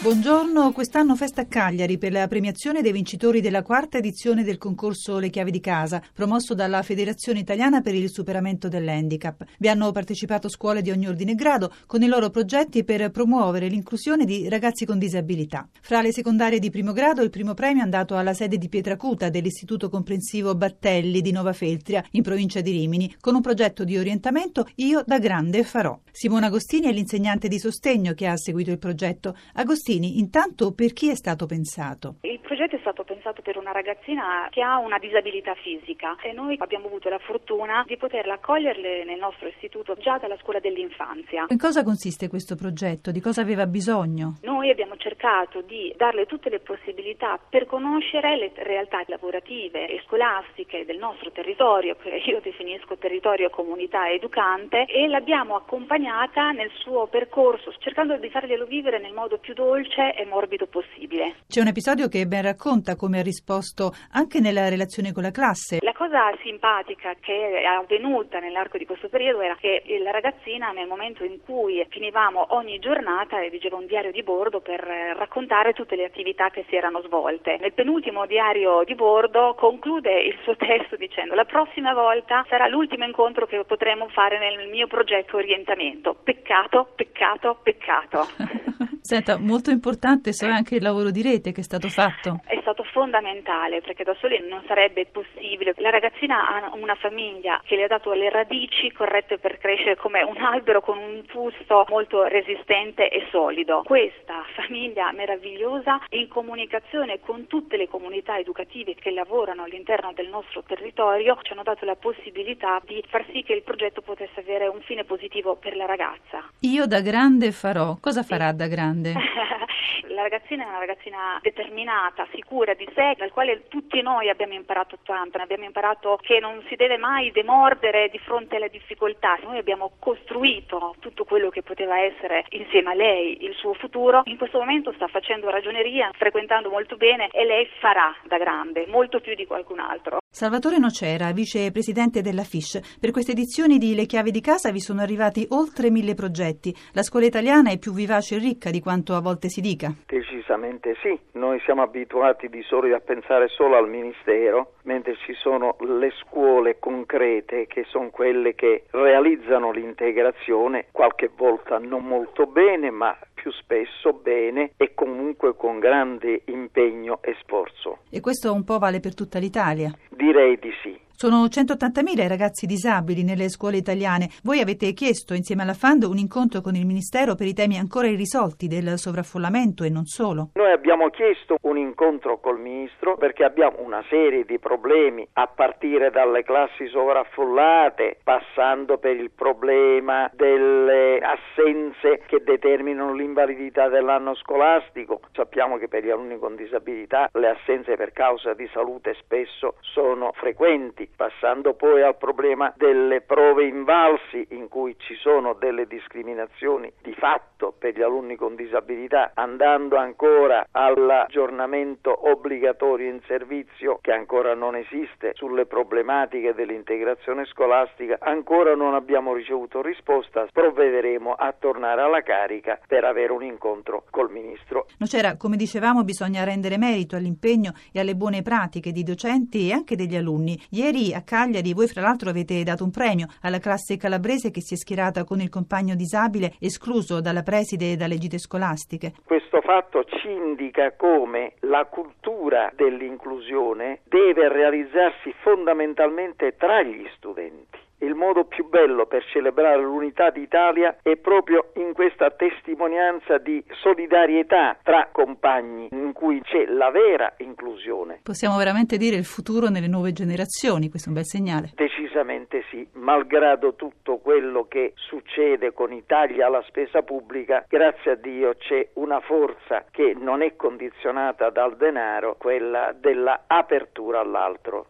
Buongiorno, quest'anno festa a Cagliari per la premiazione dei vincitori della quarta edizione del concorso Le chiavi di casa, promosso dalla Federazione Italiana per il superamento dell'handicap. Vi hanno partecipato scuole di ogni ordine e grado con i loro progetti per promuovere l'inclusione di ragazzi con disabilità. Fra le secondarie di primo grado il primo premio è andato alla sede di Pietracuta dell'Istituto Comprensivo Battelli di Nova Feltria, in provincia di Rimini, con un progetto di orientamento Io da grande farò. Simona Agostini è l'insegnante di sostegno che ha seguito il progetto. Agostini Agostini, intanto per chi è stato pensato? Il progetto è stato pensato per una ragazzina che ha una disabilità fisica e noi abbiamo avuto la fortuna di poterla accoglierle nel nostro istituto già dalla scuola dell'infanzia. In cosa consiste questo progetto? Di cosa aveva bisogno? Noi abbiamo cercato di darle tutte le possibilità per conoscere le realtà lavorative e scolastiche del nostro territorio, che io definisco territorio comunità educante, e l'abbiamo accompagnata nel suo percorso cercando di farglielo vivere nel modo più dolce dolce e morbido possibile. C'è un episodio che ben racconta come ha risposto anche nella relazione con la classe. La cosa simpatica che è avvenuta nell'arco di questo periodo era che la ragazzina nel momento in cui finivamo ogni giornata redigeva un diario di bordo per raccontare tutte le attività che si erano svolte. Nel penultimo diario di bordo conclude il suo testo dicendo la prossima volta sarà l'ultimo incontro che potremo fare nel mio progetto orientamento. Peccato, peccato, peccato. Senta, molto importante so anche il lavoro di rete che è stato fatto. È stato fondamentale perché da soli non sarebbe possibile. La ragazzina ha una famiglia che le ha dato le radici corrette per crescere come un albero con un fusto molto resistente e solido. Questa famiglia meravigliosa in comunicazione con tutte le comunità educative che lavorano all'interno del nostro territorio ci hanno dato la possibilità di far sì che il progetto potesse avere un fine positivo per la ragazza. Io da grande farò. Cosa farà da grande? Grande? la ragazzina è una ragazzina determinata, sicura di sé, dal quale tutti noi abbiamo imparato tanto, abbiamo imparato che non si deve mai demordere di fronte alle difficoltà. Noi abbiamo costruito tutto quello che poteva essere insieme a lei il suo futuro. In questo momento sta facendo ragioneria, frequentando molto bene e lei farà da grande, molto più di qualcun altro. Salvatore Nocera, vicepresidente della FISH. Per queste edizioni di Le chiavi di casa vi sono arrivati oltre mille progetti. La scuola italiana è più vivace e ricca di quanto a volte si dica. Decisamente sì, noi siamo abituati di solito a pensare solo al Ministero, mentre ci sono le scuole concrete che sono quelle che realizzano l'integrazione, qualche volta non molto bene, ma più spesso bene e comunque con grande impegno e sforzo. E questo un po' vale per tutta l'Italia? Direi di sì. Sono 180.000 i ragazzi disabili nelle scuole italiane. Voi avete chiesto insieme alla FAND un incontro con il Ministero per i temi ancora irrisolti del sovraffollamento e non solo. Noi abbiamo chiesto un incontro col Ministro perché abbiamo una serie di problemi a partire dalle classi sovraffollate, passando per il problema delle assenze che determinano l'invalidità dell'anno scolastico. Sappiamo che per gli alunni con disabilità le assenze per causa di salute spesso sono frequenti passando poi al problema delle prove invalsi in cui ci sono delle discriminazioni di fatto per gli alunni con disabilità, andando ancora all'aggiornamento obbligatorio in servizio che ancora non esiste sulle problematiche dell'integrazione scolastica, ancora non abbiamo ricevuto risposta, provvederemo a tornare alla carica per avere un incontro col Ministro. Nocera, come dicevamo, bisogna rendere merito all'impegno e alle buone pratiche di docenti e anche degli alunni. Ieri Ieri a Cagliari voi fra l'altro avete dato un premio alla classe calabrese che si è schierata con il compagno disabile escluso dalla preside e dalle gite scolastiche. Questo fatto ci indica come la cultura dell'inclusione deve realizzarsi fondamentalmente tra gli studenti il modo più bello per celebrare l'unità d'Italia è proprio in questa testimonianza di solidarietà tra compagni in cui c'è la vera inclusione. Possiamo veramente dire il futuro nelle nuove generazioni, questo è un bel segnale. Decisamente sì, malgrado tutto quello che succede con i tagli alla spesa pubblica, grazie a Dio c'è una forza che non è condizionata dal denaro, quella della apertura all'altro.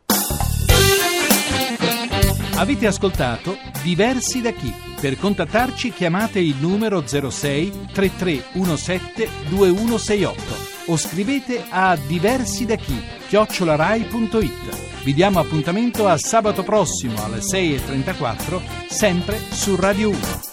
Avete ascoltato Diversi da chi? Per contattarci chiamate il numero 06 3317 2168 o scrivete a diversi da chi chiocciolarai.it. Vi diamo appuntamento a sabato prossimo alle 6.34, sempre su Radio 1.